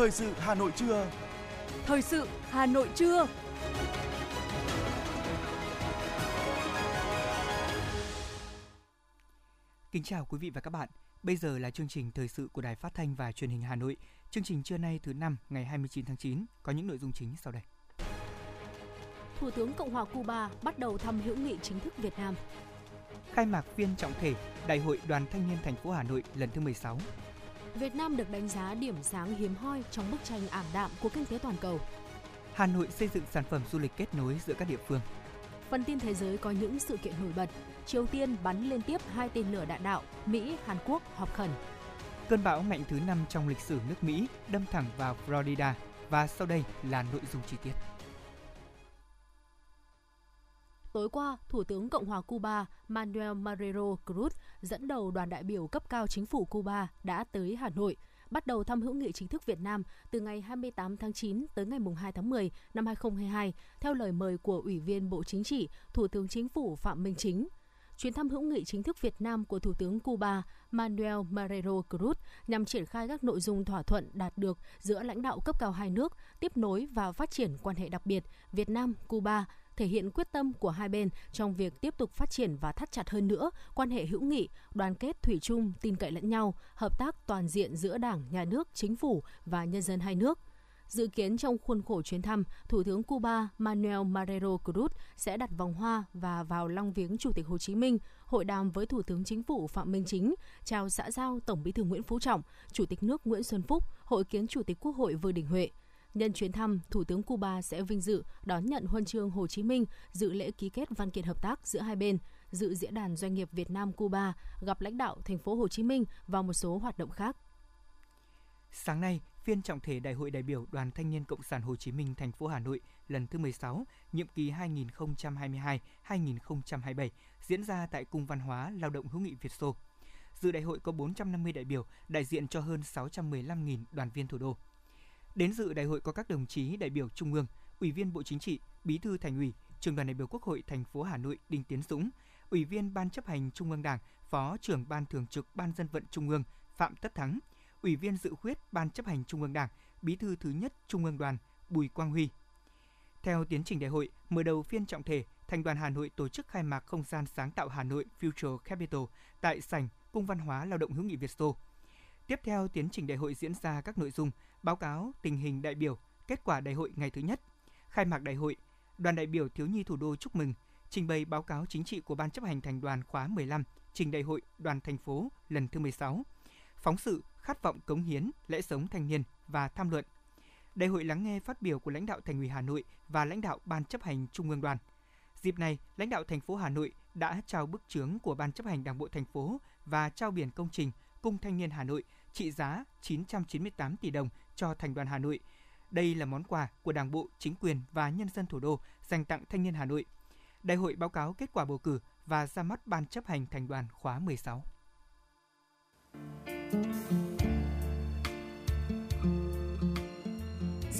Thời sự Hà Nội trưa. Thời sự Hà Nội trưa. Kính chào quý vị và các bạn. Bây giờ là chương trình thời sự của Đài Phát thanh và Truyền hình Hà Nội. Chương trình trưa nay thứ năm ngày 29 tháng 9 có những nội dung chính sau đây. Thủ tướng Cộng hòa Cuba bắt đầu thăm hữu nghị chính thức Việt Nam. Khai mạc phiên trọng thể Đại hội Đoàn Thanh niên thành phố Hà Nội lần thứ 16. Việt Nam được đánh giá điểm sáng hiếm hoi trong bức tranh ảm đạm của kinh tế toàn cầu. Hà Nội xây dựng sản phẩm du lịch kết nối giữa các địa phương. Phần tin thế giới có những sự kiện nổi bật. Triều Tiên bắn liên tiếp hai tên lửa đạn đạo, Mỹ, Hàn Quốc họp khẩn. Cơn bão mạnh thứ 5 trong lịch sử nước Mỹ đâm thẳng vào Florida và sau đây là nội dung chi tiết. Tối qua, Thủ tướng Cộng hòa Cuba Manuel Marrero Cruz dẫn đầu đoàn đại biểu cấp cao chính phủ Cuba đã tới Hà Nội, bắt đầu thăm hữu nghị chính thức Việt Nam từ ngày 28 tháng 9 tới ngày 2 tháng 10 năm 2022, theo lời mời của Ủy viên Bộ Chính trị, Thủ tướng Chính phủ Phạm Minh Chính. Chuyến thăm hữu nghị chính thức Việt Nam của Thủ tướng Cuba Manuel Marrero Cruz nhằm triển khai các nội dung thỏa thuận đạt được giữa lãnh đạo cấp cao hai nước, tiếp nối và phát triển quan hệ đặc biệt Việt Nam-Cuba thể hiện quyết tâm của hai bên trong việc tiếp tục phát triển và thắt chặt hơn nữa quan hệ hữu nghị, đoàn kết thủy chung, tin cậy lẫn nhau, hợp tác toàn diện giữa Đảng, Nhà nước, Chính phủ và nhân dân hai nước. Dự kiến trong khuôn khổ chuyến thăm, Thủ tướng Cuba Manuel Marrero Cruz sẽ đặt vòng hoa và vào lăng viếng Chủ tịch Hồ Chí Minh, hội đàm với Thủ tướng Chính phủ Phạm Minh Chính, chào xã giao Tổng bí thư Nguyễn Phú Trọng, Chủ tịch nước Nguyễn Xuân Phúc, hội kiến Chủ tịch Quốc hội Vương Đình Huệ. Nhân chuyến thăm, Thủ tướng Cuba sẽ vinh dự đón nhận huân chương Hồ Chí Minh, dự lễ ký kết văn kiện hợp tác giữa hai bên, dự diễn đàn doanh nghiệp Việt Nam Cuba, gặp lãnh đạo thành phố Hồ Chí Minh và một số hoạt động khác. Sáng nay, phiên trọng thể Đại hội đại biểu Đoàn Thanh niên Cộng sản Hồ Chí Minh thành phố Hà Nội lần thứ 16, nhiệm kỳ 2022-2027 diễn ra tại Cung Văn hóa Lao động hữu nghị Việt Xô. Dự đại hội có 450 đại biểu đại diện cho hơn 615.000 đoàn viên thủ đô. Đến dự đại hội có các đồng chí đại biểu Trung ương, Ủy viên Bộ Chính trị, Bí thư Thành ủy, Trường đoàn đại biểu Quốc hội thành phố Hà Nội Đinh Tiến Dũng, Ủy viên Ban chấp hành Trung ương Đảng, Phó trưởng Ban thường trực Ban dân vận Trung ương Phạm Tất Thắng, Ủy viên dự khuyết Ban chấp hành Trung ương Đảng, Bí thư thứ nhất Trung ương Đoàn Bùi Quang Huy. Theo tiến trình đại hội, mở đầu phiên trọng thể, Thành đoàn Hà Nội tổ chức khai mạc không gian sáng tạo Hà Nội Future Capital tại sảnh Cung văn hóa Lao động hữu nghị Việt Xô. Tiếp theo tiến trình đại hội diễn ra các nội dung báo cáo tình hình đại biểu, kết quả đại hội ngày thứ nhất, khai mạc đại hội, đoàn đại biểu thiếu nhi thủ đô chúc mừng, trình bày báo cáo chính trị của Ban chấp hành thành đoàn khóa 15, trình đại hội đoàn thành phố lần thứ 16, phóng sự khát vọng cống hiến, lễ sống thanh niên và tham luận. Đại hội lắng nghe phát biểu của lãnh đạo Thành ủy Hà Nội và lãnh đạo Ban chấp hành Trung ương Đoàn. Dịp này, lãnh đạo thành phố Hà Nội đã trao bức chướng của Ban chấp hành Đảng bộ thành phố và trao biển công trình Cung Thanh niên Hà Nội trị giá 998 tỷ đồng cho Thành đoàn Hà Nội. Đây là món quà của Đảng bộ, chính quyền và nhân dân thủ đô dành tặng thanh niên Hà Nội. Đại hội báo cáo kết quả bầu cử và ra mắt Ban chấp hành Thành đoàn khóa 16.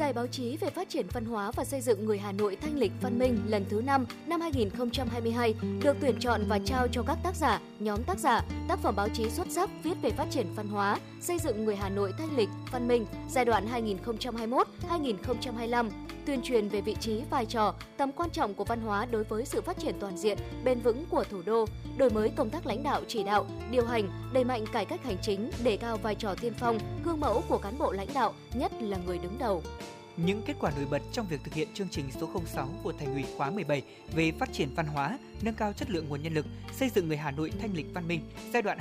Giải báo chí về phát triển văn hóa và xây dựng người Hà Nội thanh lịch văn minh lần thứ 5 năm 2022 được tuyển chọn và trao cho các tác giả, nhóm tác giả, tác phẩm báo chí xuất sắc viết về phát triển văn hóa, xây dựng người Hà Nội thanh lịch văn minh giai đoạn 2021-2025 tuyên truyền về vị trí, vai trò, tầm quan trọng của văn hóa đối với sự phát triển toàn diện, bền vững của thủ đô, đổi mới công tác lãnh đạo chỉ đạo, điều hành, đẩy mạnh cải cách hành chính, đề cao vai trò tiên phong, gương mẫu của cán bộ lãnh đạo, nhất là người đứng đầu. Những kết quả nổi bật trong việc thực hiện chương trình số 06 của Thành ủy khóa 17 về phát triển văn hóa, nâng cao chất lượng nguồn nhân lực, xây dựng người Hà Nội thanh lịch văn minh giai đoạn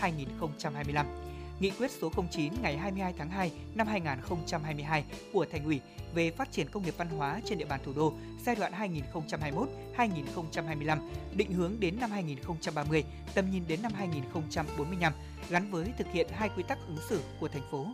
2021-2025 Nghị quyết số 09 ngày 22 tháng 2 năm 2022 của Thành ủy về phát triển công nghiệp văn hóa trên địa bàn thủ đô giai đoạn 2021-2025, định hướng đến năm 2030, tầm nhìn đến năm 2045, gắn với thực hiện hai quy tắc ứng xử của thành phố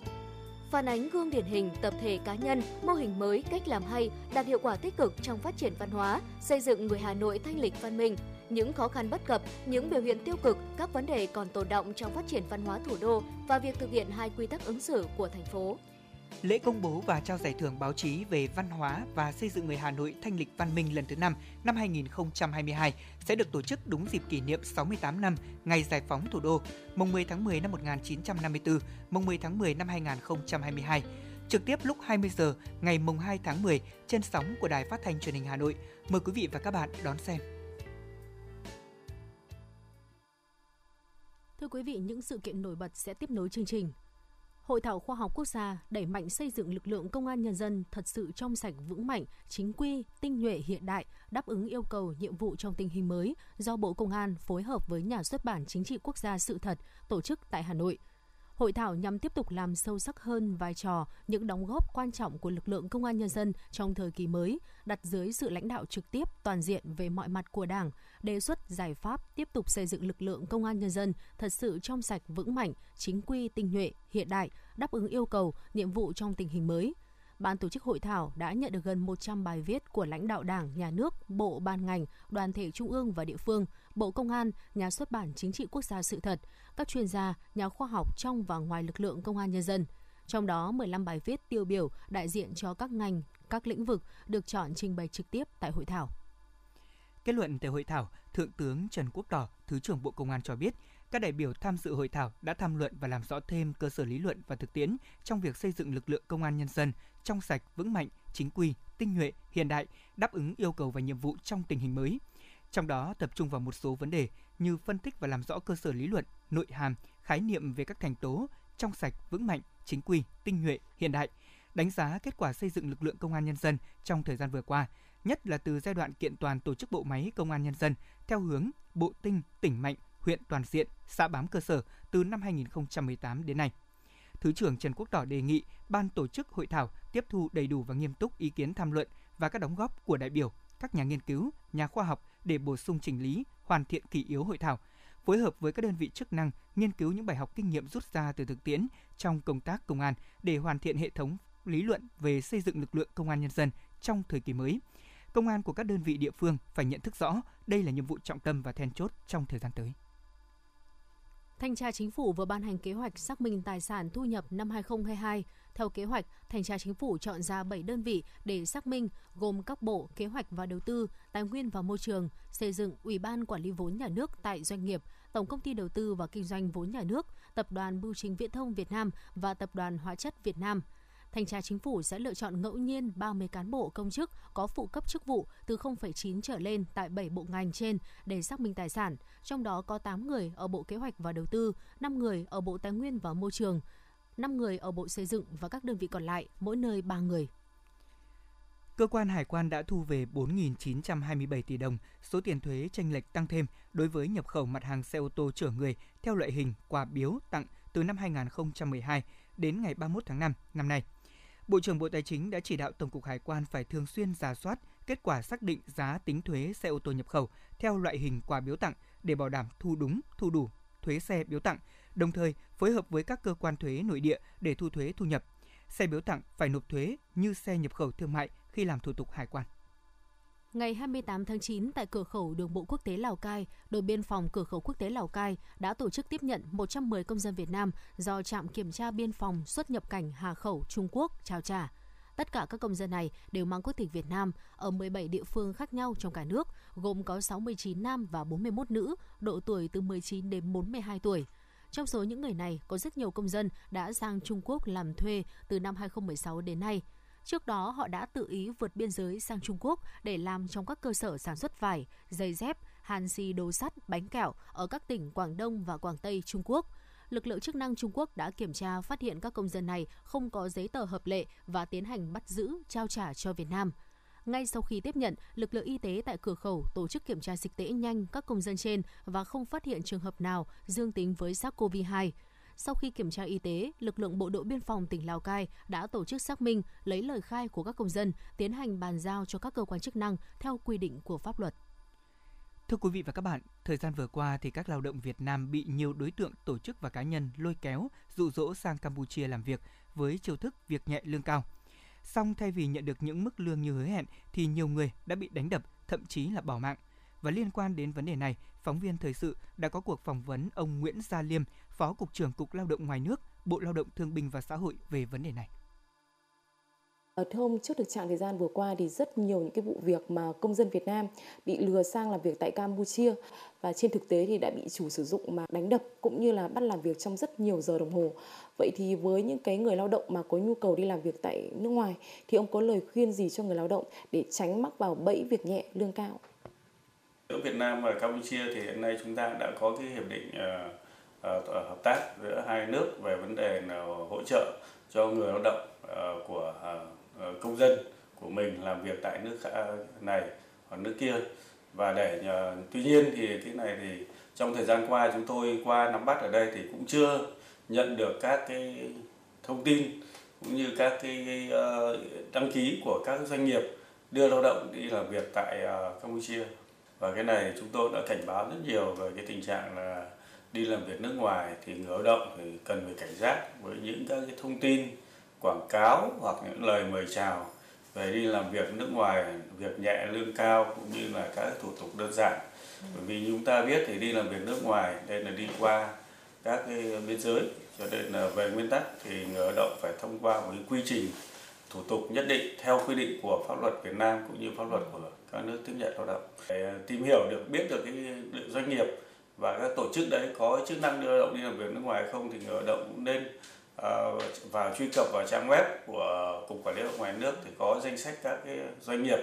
phản ánh gương điển hình tập thể cá nhân, mô hình mới, cách làm hay, đạt hiệu quả tích cực trong phát triển văn hóa, xây dựng người Hà Nội thanh lịch văn minh, những khó khăn bất cập, những biểu hiện tiêu cực, các vấn đề còn tồn động trong phát triển văn hóa thủ đô và việc thực hiện hai quy tắc ứng xử của thành phố. Lễ công bố và trao giải thưởng báo chí về văn hóa và xây dựng người Hà Nội thanh lịch văn minh lần thứ 5 năm 2022 sẽ được tổ chức đúng dịp kỷ niệm 68 năm ngày giải phóng thủ đô, mùng 10 tháng 10 năm 1954, mùng 10 tháng 10 năm 2022. Trực tiếp lúc 20 giờ ngày mùng 2 tháng 10 trên sóng của Đài Phát thanh Truyền hình Hà Nội. Mời quý vị và các bạn đón xem. Thưa quý vị, những sự kiện nổi bật sẽ tiếp nối chương trình. Hội thảo khoa học quốc gia đẩy mạnh xây dựng lực lượng công an nhân dân thật sự trong sạch vững mạnh, chính quy, tinh nhuệ hiện đại, đáp ứng yêu cầu nhiệm vụ trong tình hình mới do Bộ Công an phối hợp với Nhà xuất bản Chính trị Quốc gia Sự thật tổ chức tại Hà Nội – Hội thảo nhằm tiếp tục làm sâu sắc hơn vai trò, những đóng góp quan trọng của lực lượng công an nhân dân trong thời kỳ mới, đặt dưới sự lãnh đạo trực tiếp toàn diện về mọi mặt của Đảng, đề xuất giải pháp tiếp tục xây dựng lực lượng công an nhân dân thật sự trong sạch vững mạnh, chính quy tinh nhuệ, hiện đại, đáp ứng yêu cầu, nhiệm vụ trong tình hình mới – Ban tổ chức hội thảo đã nhận được gần 100 bài viết của lãnh đạo Đảng, Nhà nước, Bộ, Ban ngành, đoàn thể trung ương và địa phương, Bộ Công an, Nhà xuất bản Chính trị Quốc gia Sự thật, các chuyên gia, nhà khoa học trong và ngoài lực lượng công an nhân dân. Trong đó, 15 bài viết tiêu biểu đại diện cho các ngành, các lĩnh vực được chọn trình bày trực tiếp tại hội thảo. Kết luận tại hội thảo, Thượng tướng Trần Quốc Tỏ, Thứ trưởng Bộ Công an cho biết, các đại biểu tham dự hội thảo đã tham luận và làm rõ thêm cơ sở lý luận và thực tiễn trong việc xây dựng lực lượng công an nhân dân trong sạch, vững mạnh, chính quy, tinh nhuệ, hiện đại, đáp ứng yêu cầu và nhiệm vụ trong tình hình mới. Trong đó tập trung vào một số vấn đề như phân tích và làm rõ cơ sở lý luận, nội hàm, khái niệm về các thành tố trong sạch, vững mạnh, chính quy, tinh nhuệ, hiện đại, đánh giá kết quả xây dựng lực lượng công an nhân dân trong thời gian vừa qua, nhất là từ giai đoạn kiện toàn tổ chức bộ máy công an nhân dân theo hướng bộ tinh, tỉnh mạnh, huyện toàn diện, xã bám cơ sở từ năm 2018 đến nay. Thứ trưởng Trần Quốc Tỏ đề nghị ban tổ chức hội thảo tiếp thu đầy đủ và nghiêm túc ý kiến tham luận và các đóng góp của đại biểu, các nhà nghiên cứu, nhà khoa học để bổ sung chỉnh lý, hoàn thiện kỳ yếu hội thảo, phối hợp với các đơn vị chức năng nghiên cứu những bài học kinh nghiệm rút ra từ thực tiễn trong công tác công an để hoàn thiện hệ thống lý luận về xây dựng lực lượng công an nhân dân trong thời kỳ mới. Công an của các đơn vị địa phương phải nhận thức rõ đây là nhiệm vụ trọng tâm và then chốt trong thời gian tới. Thanh tra Chính phủ vừa ban hành kế hoạch xác minh tài sản thu nhập năm 2022. Theo kế hoạch, Thanh tra Chính phủ chọn ra 7 đơn vị để xác minh, gồm các bộ Kế hoạch và Đầu tư, Tài nguyên và Môi trường, Xây dựng, Ủy ban Quản lý vốn nhà nước tại doanh nghiệp, Tổng công ty Đầu tư và Kinh doanh vốn nhà nước, Tập đoàn Bưu chính Viễn thông Việt Nam và Tập đoàn Hóa chất Việt Nam – Thanh tra Chính phủ sẽ lựa chọn ngẫu nhiên 30 cán bộ công chức có phụ cấp chức vụ từ 0,9 trở lên tại 7 bộ ngành trên để xác minh tài sản, trong đó có 8 người ở Bộ Kế hoạch và Đầu tư, 5 người ở Bộ Tài nguyên và Môi trường, 5 người ở Bộ Xây dựng và các đơn vị còn lại, mỗi nơi 3 người. Cơ quan hải quan đã thu về 4.927 tỷ đồng, số tiền thuế tranh lệch tăng thêm đối với nhập khẩu mặt hàng xe ô tô chở người theo loại hình quà biếu tặng từ năm 2012 đến ngày 31 tháng 5 năm nay. Bộ trưởng Bộ Tài chính đã chỉ đạo Tổng cục Hải quan phải thường xuyên giả soát kết quả xác định giá tính thuế xe ô tô nhập khẩu theo loại hình quà biếu tặng để bảo đảm thu đúng, thu đủ thuế xe biếu tặng, đồng thời phối hợp với các cơ quan thuế nội địa để thu thuế thu nhập. Xe biếu tặng phải nộp thuế như xe nhập khẩu thương mại khi làm thủ tục hải quan. Ngày 28 tháng 9 tại cửa khẩu đường bộ quốc tế Lào Cai, đồn biên phòng cửa khẩu quốc tế Lào Cai đã tổ chức tiếp nhận 110 công dân Việt Nam do trạm kiểm tra biên phòng xuất nhập cảnh Hà Khẩu Trung Quốc trao trả. Tất cả các công dân này đều mang quốc tịch Việt Nam ở 17 địa phương khác nhau trong cả nước, gồm có 69 nam và 41 nữ, độ tuổi từ 19 đến 42 tuổi. Trong số những người này, có rất nhiều công dân đã sang Trung Quốc làm thuê từ năm 2016 đến nay – Trước đó, họ đã tự ý vượt biên giới sang Trung Quốc để làm trong các cơ sở sản xuất vải, giày dép, hàn xì đồ sắt, bánh kẹo ở các tỉnh Quảng Đông và Quảng Tây Trung Quốc. Lực lượng chức năng Trung Quốc đã kiểm tra phát hiện các công dân này không có giấy tờ hợp lệ và tiến hành bắt giữ, trao trả cho Việt Nam. Ngay sau khi tiếp nhận, lực lượng y tế tại cửa khẩu tổ chức kiểm tra dịch tễ nhanh các công dân trên và không phát hiện trường hợp nào dương tính với SARS-CoV-2. Sau khi kiểm tra y tế, lực lượng bộ đội biên phòng tỉnh Lào Cai đã tổ chức xác minh, lấy lời khai của các công dân, tiến hành bàn giao cho các cơ quan chức năng theo quy định của pháp luật. Thưa quý vị và các bạn, thời gian vừa qua thì các lao động Việt Nam bị nhiều đối tượng tổ chức và cá nhân lôi kéo, dụ dỗ sang Campuchia làm việc với chiêu thức việc nhẹ lương cao. Song thay vì nhận được những mức lương như hứa hẹn thì nhiều người đã bị đánh đập, thậm chí là bỏ mạng. Và liên quan đến vấn đề này, phóng viên thời sự đã có cuộc phỏng vấn ông Nguyễn Gia Liêm, Phó Cục trưởng Cục Lao động ngoài nước, Bộ Lao động Thương binh và Xã hội về vấn đề này. Ở thưa ông, trước thực trạng thời gian vừa qua thì rất nhiều những cái vụ việc mà công dân Việt Nam bị lừa sang làm việc tại Campuchia và trên thực tế thì đã bị chủ sử dụng mà đánh đập cũng như là bắt làm việc trong rất nhiều giờ đồng hồ. Vậy thì với những cái người lao động mà có nhu cầu đi làm việc tại nước ngoài thì ông có lời khuyên gì cho người lao động để tránh mắc vào bẫy việc nhẹ lương cao? Giữa Việt Nam và Campuchia thì hiện nay chúng ta đã có cái hiệp định uh, Ờ, ờ, hợp tác giữa hai nước về vấn đề là hỗ trợ cho người lao động ờ, của công dân của mình làm việc tại nước này hoặc nước kia. Và để tuy nhiên thì cái này thì trong thời gian qua chúng tôi qua nắm bắt ở đây thì cũng chưa nhận được các cái thông tin cũng như các cái đăng ký của các doanh nghiệp đưa lao động đi làm việc tại Campuchia. Và cái này chúng tôi đã cảnh báo rất nhiều về cái tình trạng là đi làm việc nước ngoài thì người lao động thì cần phải cảnh giác với những các cái thông tin, quảng cáo hoặc những lời mời chào về đi làm việc nước ngoài, việc nhẹ lương cao cũng như là các thủ tục đơn giản. Bởi vì chúng ta biết thì đi làm việc nước ngoài, đây là đi qua các cái biên giới, cho nên là về nguyên tắc thì người lao động phải thông qua một cái quy trình thủ tục nhất định theo quy định của pháp luật Việt Nam cũng như pháp luật của các nước tiếp nhận lao động. Để tìm hiểu được, biết được cái doanh nghiệp và các tổ chức đấy có chức năng đưa lao động đi làm việc nước ngoài không thì người lao động cũng nên à, uh, vào truy cập vào trang web của cục quản lý lao động ngoài nước thì có danh sách các cái doanh nghiệp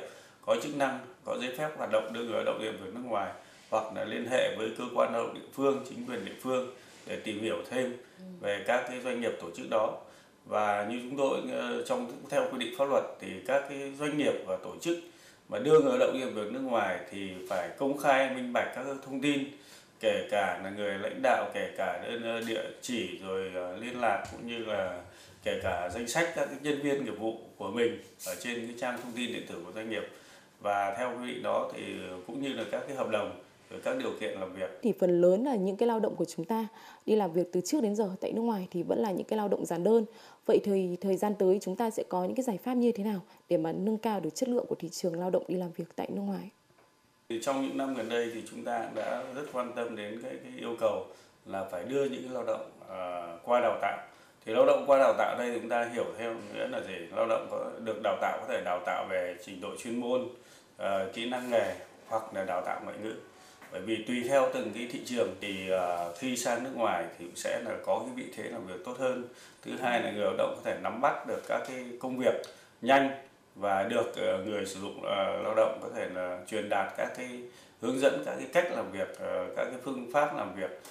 có chức năng có giấy phép hoạt động đưa người lao động đi làm việc nước ngoài hoặc là liên hệ với cơ quan lao động địa phương chính quyền địa phương để tìm hiểu thêm về các cái doanh nghiệp tổ chức đó. Và như chúng tôi ờ, trong theo quy định pháp luật thì các cái doanh nghiệp và tổ chức mà đưa người lao động đi làm việc nước ngoài thì phải công khai minh bạch các thông tin kể cả là người lãnh đạo, kể cả đơn ờ, địa chỉ, rồi ờ, liên lạc, cũng như là kể cả danh sách các nhân viên nghiệp vụ của mình ở trên cái trang thông tin điện tử của doanh nghiệp và theo quy định đó thì ờ, cũng như là các cái hợp đồng, rồi các điều kiện làm việc. Thì phần lớn là những cái lao động của chúng ta đi làm việc từ trước đến giờ tại nước ngoài thì vẫn là những cái lao động giản đơn. Vậy thì thời gian tới chúng ta sẽ có những cái giải pháp như thế nào để mà nâng cao được chất lượng của thị trường lao động đi làm việc tại nước ngoài? Thì trong những năm gần đây thì chúng ta đã rất quan tâm đến cái, cái yêu cầu là phải đưa những lao động uh, qua đào tạo. Thì lao động qua đào tạo đây chúng ta hiểu theo nghĩa là gì? Lao động có được đào tạo có thể đào tạo về trình độ chuyên môn uh, kỹ năng nghề hoặc là đào tạo ngoại ngữ. Bởi vì tùy theo từng cái thị trường thì uh, khi sang nước ngoài thì cũng sẽ là có cái vị thế làm việc tốt hơn. Thứ hai là người lao động có thể nắm bắt được các cái công việc nhanh và được ờ, người sử dụng ờ, lao động có thể là truyền đạt các cái hướng dẫn, các cái cách làm việc ờ, các cái phương pháp làm việc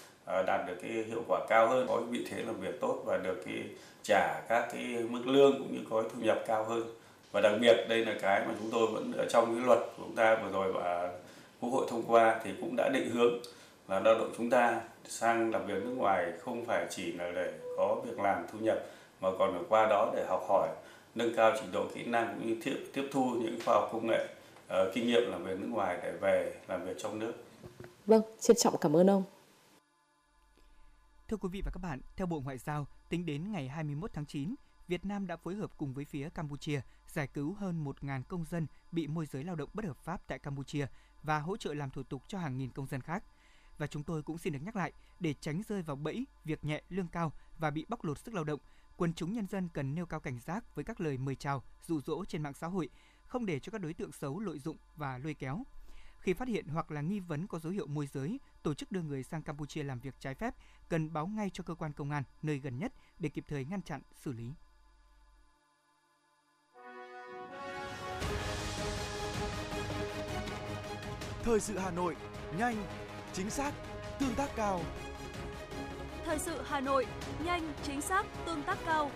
đạt được cái hiệu quả cao hơn, có cái vị thế làm việc tốt và được cái trả các cái mức lương cũng như có cái thu nhập cao hơn. Và đặc biệt đây là cái mà chúng tôi vẫn ở trong cái luật của chúng ta vừa rồi và Quốc hội thông qua thì cũng đã định hướng là lao động chúng ta sang làm việc nước ngoài không phải chỉ là để có việc làm thu nhập mà còn ở qua đó để học hỏi nâng cao trình độ kỹ năng cũng như tiếp, tiếp thu những khoa học công nghệ uh, kinh nghiệm làm việc nước ngoài để về làm việc trong nước. Vâng, trân trọng cảm ơn ông. Thưa quý vị và các bạn, theo Bộ Ngoại giao, tính đến ngày 21 tháng 9, Việt Nam đã phối hợp cùng với phía Campuchia giải cứu hơn 1.000 công dân bị môi giới lao động bất hợp pháp tại Campuchia và hỗ trợ làm thủ tục cho hàng nghìn công dân khác. Và chúng tôi cũng xin được nhắc lại, để tránh rơi vào bẫy việc nhẹ lương cao và bị bóc lột sức lao động, quần chúng nhân dân cần nêu cao cảnh giác với các lời mời chào, dụ dỗ trên mạng xã hội, không để cho các đối tượng xấu lợi dụng và lôi kéo. Khi phát hiện hoặc là nghi vấn có dấu hiệu môi giới, tổ chức đưa người sang Campuchia làm việc trái phép, cần báo ngay cho cơ quan công an nơi gần nhất để kịp thời ngăn chặn, xử lý. Thời sự Hà Nội, nhanh, chính xác, tương tác cao. Thời sự Hà Nội, nhanh, chính xác, tương tác cao.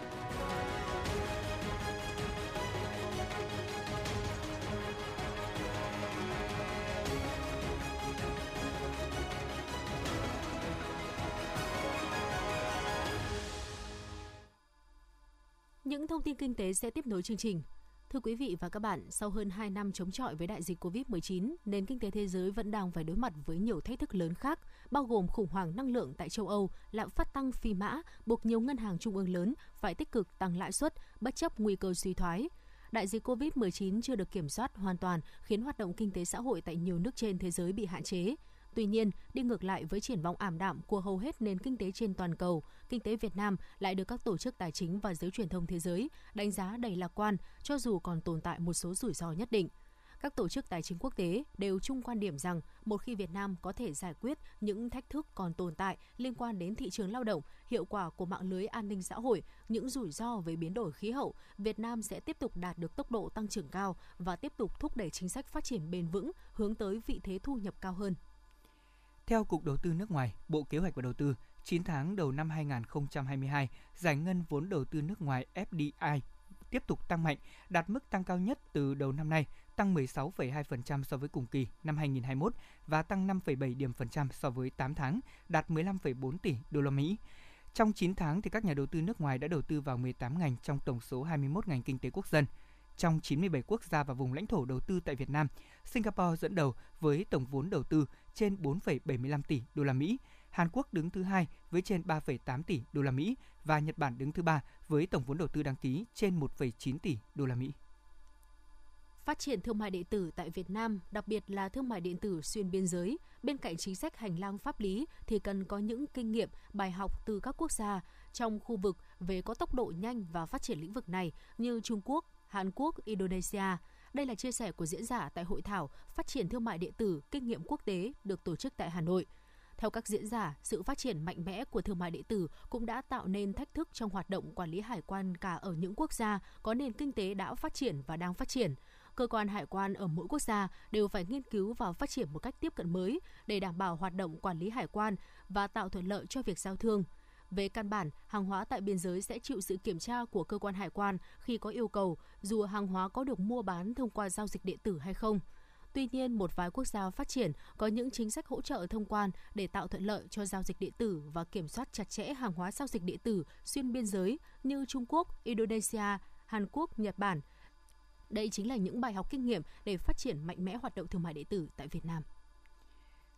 Những thông tin kinh tế sẽ tiếp nối chương trình. Thưa quý vị và các bạn, sau hơn 2 năm chống chọi với đại dịch COVID-19, nền kinh tế thế giới vẫn đang phải đối mặt với nhiều thách thức lớn khác, bao gồm khủng hoảng năng lượng tại châu Âu, lạm phát tăng phi mã, buộc nhiều ngân hàng trung ương lớn phải tích cực tăng lãi suất bất chấp nguy cơ suy thoái. Đại dịch COVID-19 chưa được kiểm soát hoàn toàn, khiến hoạt động kinh tế xã hội tại nhiều nước trên thế giới bị hạn chế. Tuy nhiên, đi ngược lại với triển vọng ảm đạm của hầu hết nền kinh tế trên toàn cầu, kinh tế Việt Nam lại được các tổ chức tài chính và giới truyền thông thế giới đánh giá đầy lạc quan cho dù còn tồn tại một số rủi ro nhất định các tổ chức tài chính quốc tế đều chung quan điểm rằng một khi Việt Nam có thể giải quyết những thách thức còn tồn tại liên quan đến thị trường lao động, hiệu quả của mạng lưới an ninh xã hội, những rủi ro về biến đổi khí hậu, Việt Nam sẽ tiếp tục đạt được tốc độ tăng trưởng cao và tiếp tục thúc đẩy chính sách phát triển bền vững hướng tới vị thế thu nhập cao hơn. Theo Cục Đầu tư nước ngoài, Bộ Kế hoạch và Đầu tư, 9 tháng đầu năm 2022, giải ngân vốn đầu tư nước ngoài FDI tiếp tục tăng mạnh, đạt mức tăng cao nhất từ đầu năm nay, tăng 16,2% so với cùng kỳ năm 2021 và tăng 5,7 điểm phần trăm so với 8 tháng, đạt 15,4 tỷ đô la Mỹ. Trong 9 tháng thì các nhà đầu tư nước ngoài đã đầu tư vào 18 ngành trong tổng số 21 ngành kinh tế quốc dân. Trong 97 quốc gia và vùng lãnh thổ đầu tư tại Việt Nam, Singapore dẫn đầu với tổng vốn đầu tư trên 4,75 tỷ đô la Mỹ, Hàn Quốc đứng thứ hai với trên 3,8 tỷ đô la Mỹ và Nhật Bản đứng thứ ba với tổng vốn đầu tư đăng ký trên 1,9 tỷ đô la Mỹ. Phát triển thương mại điện tử tại Việt Nam, đặc biệt là thương mại điện tử xuyên biên giới, bên cạnh chính sách hành lang pháp lý thì cần có những kinh nghiệm, bài học từ các quốc gia trong khu vực về có tốc độ nhanh và phát triển lĩnh vực này như Trung Quốc, Hàn Quốc, Indonesia. Đây là chia sẻ của diễn giả tại hội thảo Phát triển thương mại điện tử kinh nghiệm quốc tế được tổ chức tại Hà Nội. Theo các diễn giả, sự phát triển mạnh mẽ của thương mại điện tử cũng đã tạo nên thách thức trong hoạt động quản lý hải quan cả ở những quốc gia có nền kinh tế đã phát triển và đang phát triển. Cơ quan hải quan ở mỗi quốc gia đều phải nghiên cứu và phát triển một cách tiếp cận mới để đảm bảo hoạt động quản lý hải quan và tạo thuận lợi cho việc giao thương. Về căn bản, hàng hóa tại biên giới sẽ chịu sự kiểm tra của cơ quan hải quan khi có yêu cầu, dù hàng hóa có được mua bán thông qua giao dịch điện tử hay không. Tuy nhiên, một vài quốc gia phát triển có những chính sách hỗ trợ thông quan để tạo thuận lợi cho giao dịch điện tử và kiểm soát chặt chẽ hàng hóa giao dịch điện tử xuyên biên giới như Trung Quốc, Indonesia, Hàn Quốc, Nhật Bản. Đây chính là những bài học kinh nghiệm để phát triển mạnh mẽ hoạt động thương mại điện tử tại Việt Nam.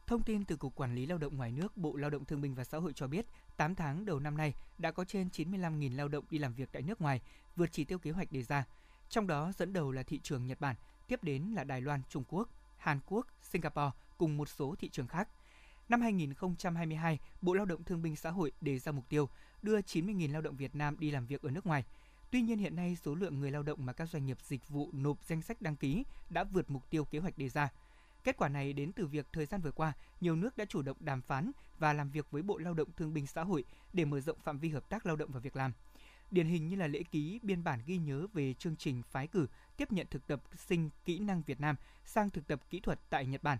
Thông tin từ Cục Quản lý Lao động ngoài nước, Bộ Lao động Thương binh và Xã hội cho biết, 8 tháng đầu năm nay đã có trên 95.000 lao động đi làm việc tại nước ngoài, vượt chỉ tiêu kế hoạch đề ra. Trong đó dẫn đầu là thị trường Nhật Bản tiếp đến là Đài Loan, Trung Quốc, Hàn Quốc, Singapore cùng một số thị trường khác. Năm 2022, Bộ Lao động Thương binh Xã hội đề ra mục tiêu đưa 90.000 lao động Việt Nam đi làm việc ở nước ngoài. Tuy nhiên hiện nay số lượng người lao động mà các doanh nghiệp dịch vụ nộp danh sách đăng ký đã vượt mục tiêu kế hoạch đề ra. Kết quả này đến từ việc thời gian vừa qua, nhiều nước đã chủ động đàm phán và làm việc với Bộ Lao động Thương binh Xã hội để mở rộng phạm vi hợp tác lao động và việc làm. Điển hình như là lễ ký biên bản ghi nhớ về chương trình phái cử tiếp nhận thực tập sinh kỹ năng Việt Nam sang thực tập kỹ thuật tại Nhật Bản.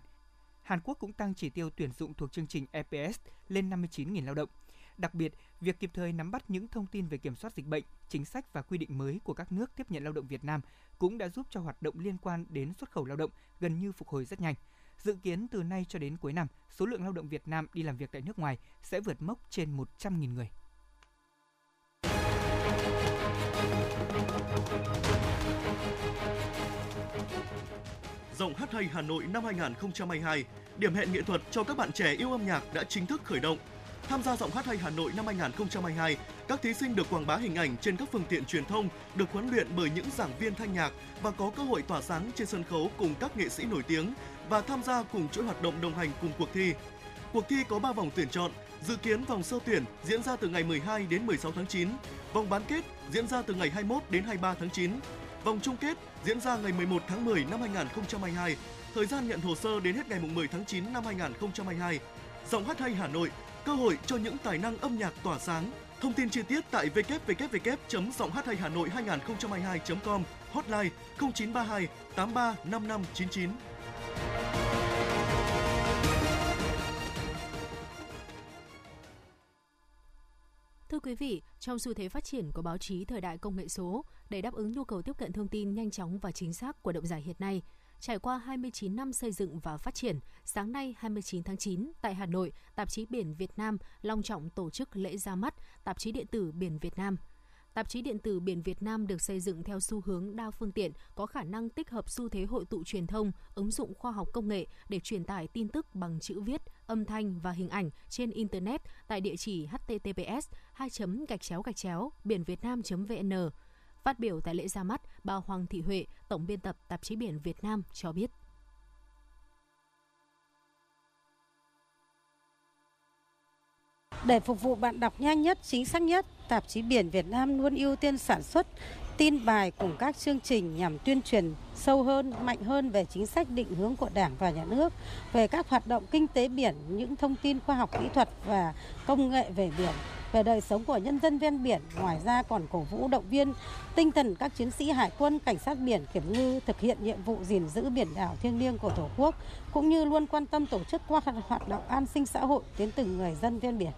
Hàn Quốc cũng tăng chỉ tiêu tuyển dụng thuộc chương trình EPS lên 59.000 lao động. Đặc biệt, việc kịp thời nắm bắt những thông tin về kiểm soát dịch bệnh, chính sách và quy định mới của các nước tiếp nhận lao động Việt Nam cũng đã giúp cho hoạt động liên quan đến xuất khẩu lao động gần như phục hồi rất nhanh. Dự kiến từ nay cho đến cuối năm, số lượng lao động Việt Nam đi làm việc tại nước ngoài sẽ vượt mốc trên 100.000 người. Giọng hát hay Hà Nội năm 2022, điểm hẹn nghệ thuật cho các bạn trẻ yêu âm nhạc đã chính thức khởi động. Tham gia Giọng hát hay Hà Nội năm 2022, các thí sinh được quảng bá hình ảnh trên các phương tiện truyền thông, được huấn luyện bởi những giảng viên thanh nhạc và có cơ hội tỏa sáng trên sân khấu cùng các nghệ sĩ nổi tiếng và tham gia cùng chuỗi hoạt động đồng hành cùng cuộc thi. Cuộc thi có 3 vòng tuyển chọn, dự kiến vòng sơ tuyển diễn ra từ ngày 12 đến 16 tháng 9, vòng bán kết diễn ra từ ngày 21 đến 23 tháng 9. Vòng chung kết diễn ra ngày 11 tháng 10 năm 2022. Thời gian nhận hồ sơ đến hết ngày 10 tháng 9 năm 2022. Giọng hát hay Hà Nội, cơ hội cho những tài năng âm nhạc tỏa sáng. Thông tin chi tiết tại www.gionghtayhanoi2022.com, hotline 0932 83 5599. Thưa quý vị, trong xu thế phát triển của báo chí thời đại công nghệ số, để đáp ứng nhu cầu tiếp cận thông tin nhanh chóng và chính xác của động giải hiện nay, trải qua 29 năm xây dựng và phát triển, sáng nay 29 tháng 9 tại Hà Nội, tạp chí Biển Việt Nam long trọng tổ chức lễ ra mắt tạp chí điện tử Biển Việt Nam – Tạp chí điện tử Biển Việt Nam được xây dựng theo xu hướng đa phương tiện, có khả năng tích hợp xu thế hội tụ truyền thông, ứng dụng khoa học công nghệ để truyền tải tin tức bằng chữ viết, âm thanh và hình ảnh trên internet tại địa chỉ https 2 gạch chéo gạch chéo biển việt nam vn. Phát biểu tại lễ ra mắt, bà Hoàng Thị Huệ, tổng biên tập tạp chí Biển Việt Nam cho biết. Để phục vụ bạn đọc nhanh nhất, chính xác nhất, tạp chí Biển Việt Nam luôn ưu tiên sản xuất tin bài cùng các chương trình nhằm tuyên truyền sâu hơn, mạnh hơn về chính sách định hướng của Đảng và Nhà nước, về các hoạt động kinh tế biển, những thông tin khoa học kỹ thuật và công nghệ về biển, về đời sống của nhân dân ven biển. Ngoài ra còn cổ vũ động viên tinh thần các chiến sĩ hải quân, cảnh sát biển, kiểm ngư thực hiện nhiệm vụ gìn giữ biển đảo thiêng liêng của Tổ quốc, cũng như luôn quan tâm tổ chức qua hoạt động an sinh xã hội đến từng người dân ven biển.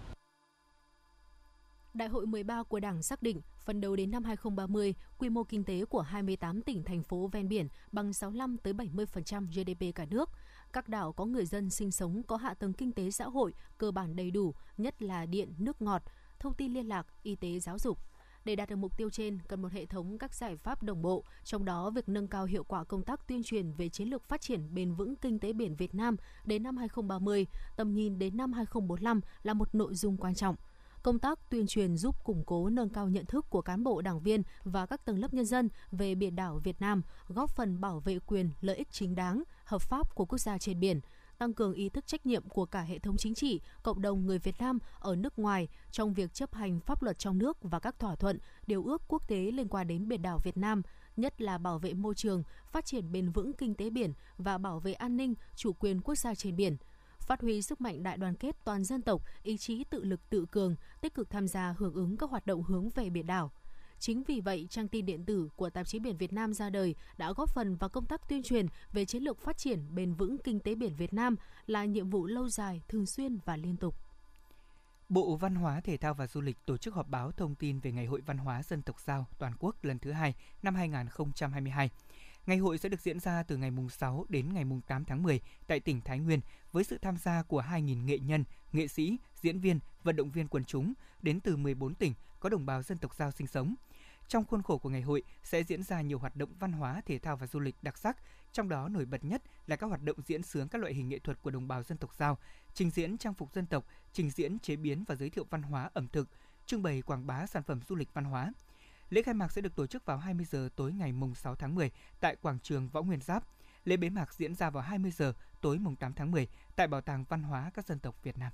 Đại hội 13 của Đảng xác định phần đầu đến năm 2030, quy mô kinh tế của 28 tỉnh thành phố ven biển bằng 65 tới 70% GDP cả nước. Các đảo có người dân sinh sống có hạ tầng kinh tế xã hội cơ bản đầy đủ, nhất là điện, nước ngọt, thông tin liên lạc, y tế, giáo dục. Để đạt được mục tiêu trên, cần một hệ thống các giải pháp đồng bộ, trong đó việc nâng cao hiệu quả công tác tuyên truyền về chiến lược phát triển bền vững kinh tế biển Việt Nam đến năm 2030, tầm nhìn đến năm 2045 là một nội dung quan trọng – công tác tuyên truyền giúp củng cố nâng cao nhận thức của cán bộ đảng viên và các tầng lớp nhân dân về biển đảo Việt Nam, góp phần bảo vệ quyền lợi ích chính đáng, hợp pháp của quốc gia trên biển, tăng cường ý thức trách nhiệm của cả hệ thống chính trị, cộng đồng người Việt Nam ở nước ngoài trong việc chấp hành pháp luật trong nước và các thỏa thuận, điều ước quốc tế liên quan đến biển đảo Việt Nam, nhất là bảo vệ môi trường, phát triển bền vững kinh tế biển và bảo vệ an ninh, chủ quyền quốc gia trên biển – phát huy sức mạnh đại đoàn kết toàn dân tộc, ý chí tự lực tự cường, tích cực tham gia hưởng ứng các hoạt động hướng về biển đảo. Chính vì vậy, trang tin điện tử của tạp chí Biển Việt Nam ra đời đã góp phần vào công tác tuyên truyền về chiến lược phát triển bền vững kinh tế biển Việt Nam là nhiệm vụ lâu dài, thường xuyên và liên tục. Bộ Văn hóa, Thể thao và Du lịch tổ chức họp báo thông tin về Ngày hội Văn hóa Dân tộc Giao toàn quốc lần thứ hai năm 2022. Ngày hội sẽ được diễn ra từ ngày mùng 6 đến ngày mùng 8 tháng 10 tại tỉnh Thái Nguyên với sự tham gia của 2.000 nghệ nhân, nghệ sĩ, diễn viên, vận động viên quần chúng đến từ 14 tỉnh có đồng bào dân tộc Giao sinh sống. Trong khuôn khổ của ngày hội sẽ diễn ra nhiều hoạt động văn hóa, thể thao và du lịch đặc sắc, trong đó nổi bật nhất là các hoạt động diễn sướng các loại hình nghệ thuật của đồng bào dân tộc Giao, trình diễn trang phục dân tộc, trình diễn chế biến và giới thiệu văn hóa ẩm thực, trưng bày quảng bá sản phẩm du lịch văn hóa. Lễ khai mạc sẽ được tổ chức vào 20 giờ tối ngày mùng 6 tháng 10 tại quảng trường Võ Nguyên Giáp. Lễ bế mạc diễn ra vào 20 giờ tối mùng 8 tháng 10 tại Bảo tàng Văn hóa các dân tộc Việt Nam.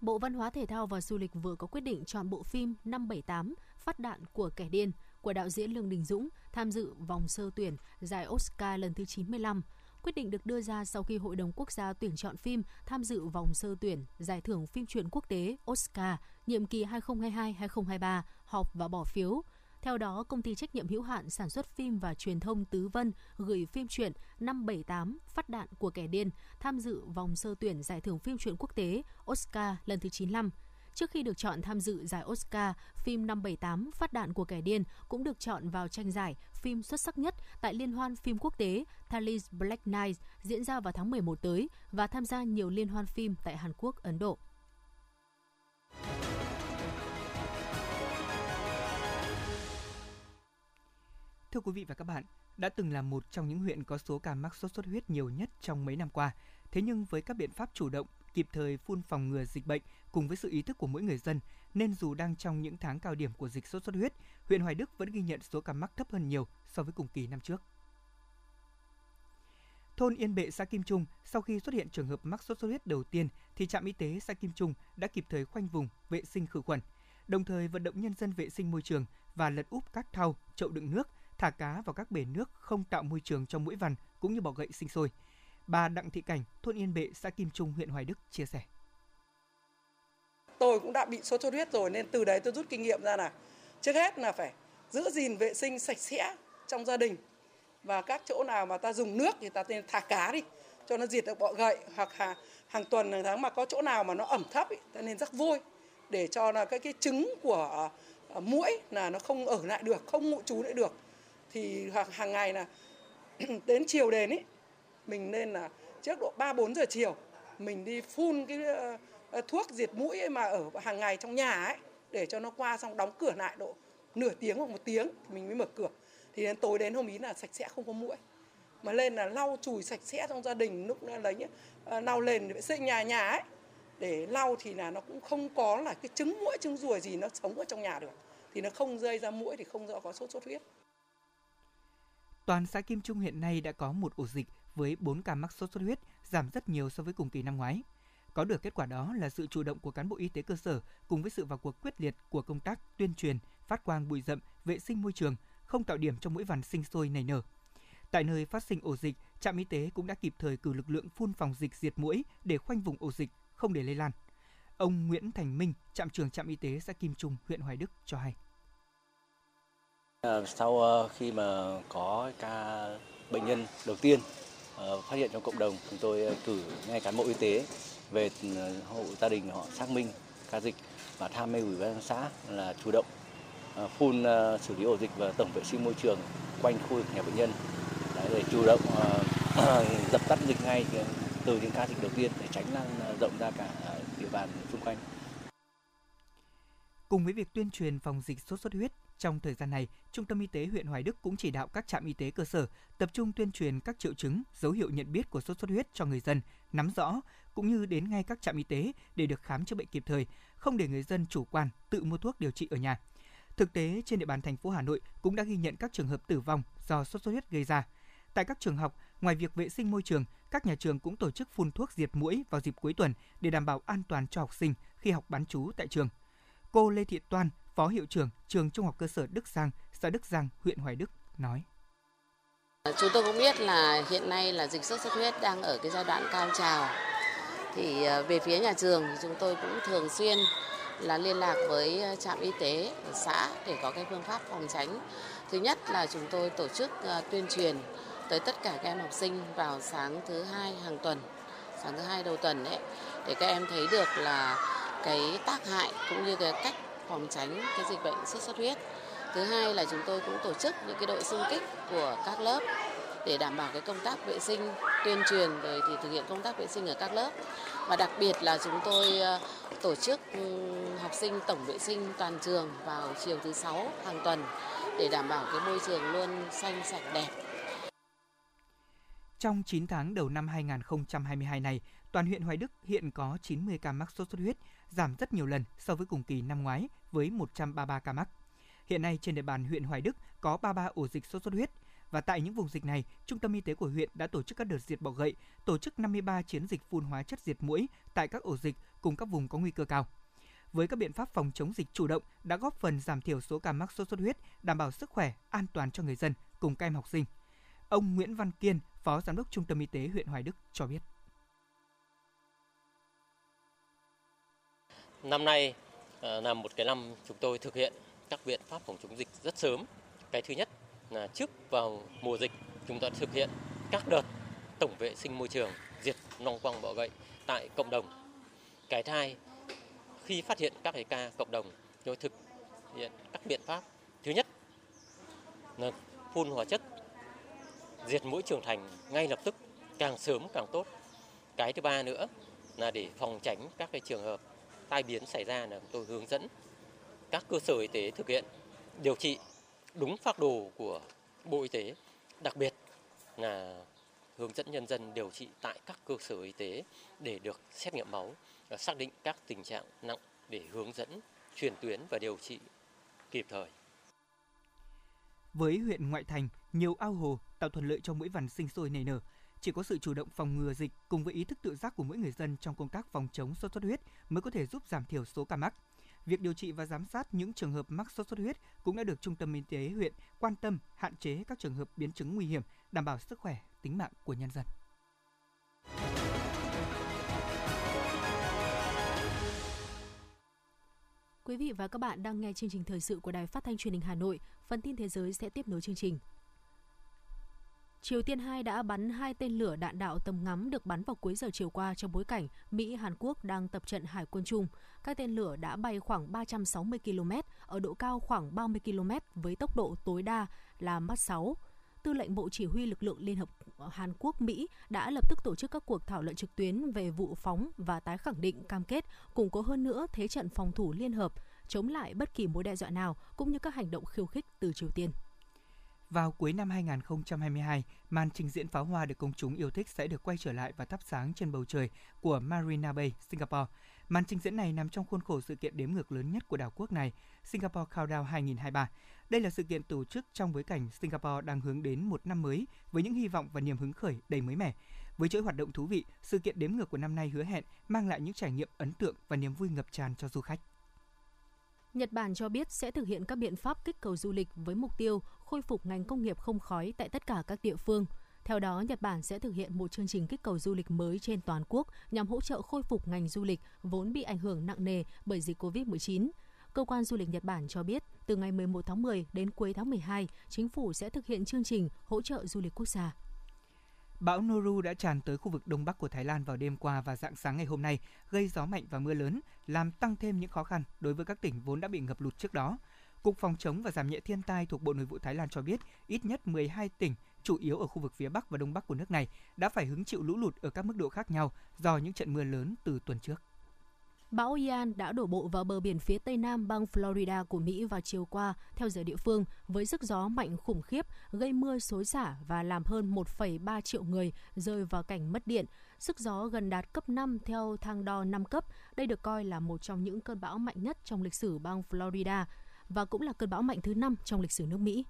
Bộ Văn hóa Thể thao và Du lịch vừa có quyết định chọn bộ phim 578 Phát đạn của kẻ điên, của đạo diễn Lương Đình Dũng, tham dự vòng sơ tuyển giải Oscar lần thứ 95. Quyết định được đưa ra sau khi Hội đồng Quốc gia tuyển chọn phim tham dự vòng sơ tuyển giải thưởng phim truyện quốc tế Oscar nhiệm kỳ 2022-2023 họp và bỏ phiếu. Theo đó, công ty trách nhiệm hữu hạn sản xuất phim và truyền thông Tứ Vân gửi phim truyện 578 Phát đạn của kẻ điên tham dự vòng sơ tuyển giải thưởng phim truyện quốc tế Oscar lần thứ 95. Trước khi được chọn tham dự giải Oscar, phim 578 Phát đạn của kẻ điên cũng được chọn vào tranh giải phim xuất sắc nhất tại Liên hoan phim quốc tế Thalys Black Night diễn ra vào tháng 11 tới và tham gia nhiều liên hoan phim tại Hàn Quốc, Ấn Độ. Thưa quý vị và các bạn, đã từng là một trong những huyện có số ca mắc sốt xuất huyết nhiều nhất trong mấy năm qua. Thế nhưng với các biện pháp chủ động, kịp thời phun phòng ngừa dịch bệnh cùng với sự ý thức của mỗi người dân, nên dù đang trong những tháng cao điểm của dịch sốt xuất huyết, huyện Hoài Đức vẫn ghi nhận số ca mắc thấp hơn nhiều so với cùng kỳ năm trước. Thôn Yên Bệ, xã Kim Trung, sau khi xuất hiện trường hợp mắc sốt xuất huyết đầu tiên, thì trạm y tế xã Kim Trung đã kịp thời khoanh vùng, vệ sinh khử khuẩn, đồng thời vận động nhân dân vệ sinh môi trường và lật úp các thau, chậu đựng nước, thả cá vào các bể nước không tạo môi trường cho mũi vằn cũng như bọ gậy sinh sôi. Bà Đặng Thị Cảnh, thôn Yên Bệ, xã Kim Trung, huyện Hoài Đức chia sẻ. Tôi cũng đã bị sốt xuất huyết rồi nên từ đấy tôi rút kinh nghiệm ra là trước hết là phải giữ gìn vệ sinh sạch sẽ trong gia đình và các chỗ nào mà ta dùng nước thì ta nên thả cá đi cho nó diệt được bọ gậy hoặc hàng, hàng tuần hàng tháng mà có chỗ nào mà nó ẩm thấp ý, ta nên rắc vôi để cho là cái cái trứng của ờ, uh, muỗi là nó không ở lại được không ngụ trú lại được thì hàng ngày là đến chiều đến ý, mình nên là trước độ 3 4 giờ chiều mình đi phun cái ờ, thuốc diệt mũi mà ở hàng ngày trong nhà ấy để cho nó qua xong đóng cửa lại độ nửa tiếng hoặc một tiếng thì mình mới mở cửa. Thì đến tối đến hôm ý là sạch sẽ không có mũi. Mà lên là lau chùi sạch sẽ trong gia đình lúc lấy nhá, lau lên vệ sinh nhà nhà ấy. Để lau thì là nó cũng không có là cái trứng mũi trứng ruồi gì nó sống ở trong nhà được. Thì nó không rơi ra mũi thì không rõ có sốt xuất huyết. Toàn xã Kim Trung hiện nay đã có một ổ dịch với 4 ca mắc sốt xuất huyết, giảm rất nhiều so với cùng kỳ năm ngoái. Có được kết quả đó là sự chủ động của cán bộ y tế cơ sở cùng với sự vào cuộc quyết liệt của công tác tuyên truyền, phát quang bụi rậm, vệ sinh môi trường, không tạo điểm cho mũi vằn sinh sôi nảy nở. Tại nơi phát sinh ổ dịch, trạm y tế cũng đã kịp thời cử lực lượng phun phòng dịch diệt mũi để khoanh vùng ổ dịch, không để lây lan. Ông Nguyễn Thành Minh, trạm trưởng trạm y tế xã Kim Trung, huyện Hoài Đức cho hay. Ờ, sau ờ, khi mà có ca bệnh nhân đầu tiên ờ, phát hiện trong cộng đồng, chúng tôi cử ngay cán bộ y tế về hộ gia đình họ xác minh ca dịch và tham mưu ủy ban xã là chủ động phun xử lý ổ dịch và tổng vệ sinh môi trường quanh khu vực nhà bệnh nhân để chủ động dập tắt dịch ngay từ những ca dịch đầu tiên để tránh lan rộng ra cả địa bàn xung quanh. Cùng với việc tuyên truyền phòng dịch sốt xuất huyết, trong thời gian này, Trung tâm Y tế huyện Hoài Đức cũng chỉ đạo các trạm y tế cơ sở tập trung tuyên truyền các triệu chứng, dấu hiệu nhận biết của sốt xuất huyết cho người dân, nắm rõ, cũng như đến ngay các trạm y tế để được khám chữa bệnh kịp thời, không để người dân chủ quan tự mua thuốc điều trị ở nhà. Thực tế, trên địa bàn thành phố Hà Nội cũng đã ghi nhận các trường hợp tử vong do sốt xuất huyết gây ra. Tại các trường học, ngoài việc vệ sinh môi trường, các nhà trường cũng tổ chức phun thuốc diệt mũi vào dịp cuối tuần để đảm bảo an toàn cho học sinh khi học bán trú tại trường. Cô Lê Thị Toan, Phó Hiệu trưởng Trường Trung học cơ sở Đức Giang, xã Đức Giang, huyện Hoài Đức nói. Ờ, chúng tôi cũng biết là hiện nay là dịch sốt xuất huyết đang ở cái giai đoạn cao trào. Thì ờ, về phía nhà trường thì chúng tôi cũng thường xuyên là liên lạc với ờ, trạm y tế ở xã để có cái phương pháp phòng tránh. Thứ nhất là chúng tôi tổ chức tuyên truyền tới tất cả các em học sinh vào sáng thứ hai hàng tuần, sáng thứ hai đầu tuần đấy, để các em thấy được là cái tác hại cũng như cái cách phòng tránh cái dịch bệnh sốt xuất huyết. Thứ hai là chúng tôi cũng tổ chức những cái đội xung kích của các lớp để đảm bảo cái công tác vệ sinh, tuyên truyền rồi thì thực hiện công tác vệ sinh ở các lớp và đặc biệt là chúng tôi ờ, tổ chức ừ, học sinh tổng vệ sinh toàn trường vào chiều thứ sáu hàng tuần để đảm bảo cái môi trường luôn xanh, sạch, đẹp. Trong 9 tháng đầu năm 2022 này, toàn huyện Hoài Đức hiện có 90 ca mắc sốt xuất huyết, giảm rất nhiều lần so với cùng kỳ năm ngoái với 133 ca mắc. Hiện nay trên địa bàn huyện Hoài Đức có 33 ổ dịch sốt xuất huyết và tại những vùng dịch này, Trung tâm Y tế của huyện đã tổ chức các đợt diệt bọ gậy, tổ chức 53 chiến dịch phun hóa chất diệt mũi tại các ổ dịch cùng các vùng có nguy cơ cao. Với các biện pháp phòng chống dịch chủ động đã góp phần giảm thiểu số ca mắc sốt xuất huyết, đảm bảo sức khỏe, an toàn cho người dân cùng các em học sinh. Ông Nguyễn Văn Kiên, Phó Giám đốc Trung tâm Y tế huyện Hoài Đức cho biết. Năm nay ờ, là một cái năm chúng tôi thực hiện các biện pháp phòng chống dịch rất sớm. Cái thứ nhất là trước vào mùa dịch, chúng ta thực hiện các đợt tổng vệ sinh môi trường, diệt long quăng bọ gậy tại cộng đồng. Cái thứ hai, khi phát hiện các cái ca cộng đồng, chúng tôi thực hiện các biện pháp thứ nhất là phun hóa chất diệt mũi trưởng thành ngay lập tức càng sớm càng tốt. Cái thứ ba nữa là để phòng tránh các cái trường hợp tai biến xảy ra là tôi hướng dẫn các cơ sở y tế thực hiện điều trị đúng phác đồ của Bộ Y tế, đặc biệt là hướng dẫn nhân dân điều trị tại các cơ sở y tế để được xét nghiệm máu và xác định các tình trạng nặng để hướng dẫn chuyển tuyến và điều trị kịp thời. Với huyện ngoại thành, nhiều ao hồ tạo thuận lợi cho mũi vằn sinh sôi nảy nở. Chỉ có sự chủ động phòng ngừa dịch cùng với ý thức tự giác của mỗi người dân trong công tác phòng chống sốt xuất huyết mới có thể giúp giảm thiểu số ca mắc. Việc điều trị và giám sát những trường hợp mắc sốt xuất huyết cũng đã được Trung tâm Y tế huyện quan tâm hạn chế các trường hợp biến chứng nguy hiểm, đảm bảo sức khỏe, tính mạng của nhân dân. Quý vị và các bạn đang nghe chương trình thời sự của Đài Phát thanh Truyền hình Hà Nội. Phần tin thế giới sẽ tiếp nối chương trình. Triều Tiên 2 đã bắn hai tên lửa đạn đạo tầm ngắm được bắn vào cuối giờ chiều qua trong bối cảnh Mỹ, Hàn Quốc đang tập trận hải quân chung. Các tên lửa đã bay khoảng 360 km ở độ cao khoảng 30 km với tốc độ tối đa là Mach 6. Tư lệnh Bộ Chỉ huy lực lượng Liên hợp Hàn Quốc Mỹ đã lập tức tổ chức các cuộc thảo luận trực tuyến về vụ phóng và tái khẳng định cam kết củng cố hơn nữa thế trận phòng thủ liên hợp chống lại bất kỳ mối đe dọa nào cũng như các hành động khiêu khích từ Triều Tiên. Vào cuối năm 2022, màn trình diễn pháo hoa được công chúng yêu thích sẽ được quay trở lại và thắp sáng trên bầu trời của Marina Bay, Singapore. Màn trình diễn này nằm trong khuôn khổ sự kiện đếm ngược lớn nhất của đảo quốc này, Singapore Countdown 2023. Đây là sự kiện tổ chức trong bối cảnh Singapore đang hướng đến một năm mới với những hy vọng và niềm hứng khởi đầy mới mẻ. Với chuỗi hoạt động thú vị, sự kiện đếm ngược của năm nay hứa hẹn mang lại những trải nghiệm ấn tượng và niềm vui ngập tràn cho du khách. Nhật Bản cho biết sẽ thực hiện các biện pháp kích cầu du lịch với mục tiêu khôi phục ngành công nghiệp không khói tại tất cả các địa phương. Theo đó, Nhật Bản sẽ thực hiện một chương trình kích cầu du lịch mới trên toàn quốc nhằm hỗ trợ khôi phục ngành du lịch vốn bị ảnh hưởng nặng nề bởi dịch COVID-19. Cơ quan du lịch Nhật Bản cho biết, từ ngày 11 tháng 10 đến cuối tháng 12, chính phủ sẽ thực hiện chương trình hỗ trợ du lịch quốc gia. Bão Noru đã tràn tới khu vực đông bắc của Thái Lan vào đêm qua và dạng sáng ngày hôm nay, gây gió mạnh và mưa lớn, làm tăng thêm những khó khăn đối với các tỉnh vốn đã bị ngập lụt trước đó. Cục Phòng chống và Giảm nhẹ thiên tai thuộc Bộ Nội vụ Thái Lan cho biết, ít nhất 12 tỉnh, chủ yếu ở khu vực phía Bắc và Đông Bắc của nước này, đã phải hứng chịu lũ lụt ở các mức độ khác nhau do những trận mưa lớn từ tuần trước. Bão Ian đã đổ bộ vào bờ biển phía tây nam bang Florida của Mỹ vào chiều qua, theo giờ địa phương, với sức gió mạnh khủng khiếp, gây mưa xối xả và làm hơn 1,3 triệu người rơi vào cảnh mất điện. Sức gió gần đạt cấp 5 theo thang đo 5 cấp. Đây được coi là một trong những cơn bão mạnh nhất trong lịch sử bang Florida và cũng là cơn bão mạnh thứ 5 trong lịch sử nước Mỹ.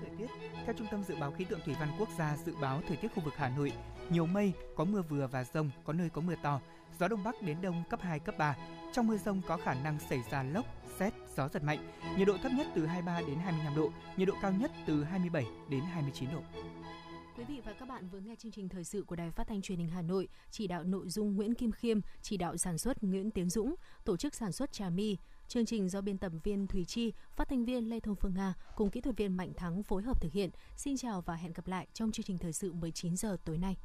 Thời tiết Theo Trung tâm Dự báo Khí tượng Thủy văn Quốc gia dự báo thời tiết khu vực Hà Nội, nhiều mây, có mưa vừa và rông, có nơi có mưa to, gió đông bắc đến đông cấp 2, cấp 3. Trong mưa rông có khả năng xảy ra lốc, xét, gió giật mạnh. Nhiệt độ thấp nhất từ 23 đến 25 độ, nhiệt độ cao nhất từ 27 đến 29 độ. Quý vị và các bạn vừa nghe chương trình thời sự của Đài Phát thanh Truyền hình Hà Nội, chỉ đạo nội dung Nguyễn Kim Khiêm, chỉ đạo sản xuất Nguyễn Tiến Dũng, tổ chức sản xuất Trà My. Chương trình do biên tập viên Thùy Chi, phát thanh viên Lê Thông Phương Nga cùng kỹ thuật viên Mạnh Thắng phối hợp thực hiện. Xin chào và hẹn gặp lại trong chương trình thời sự 19 giờ tối nay.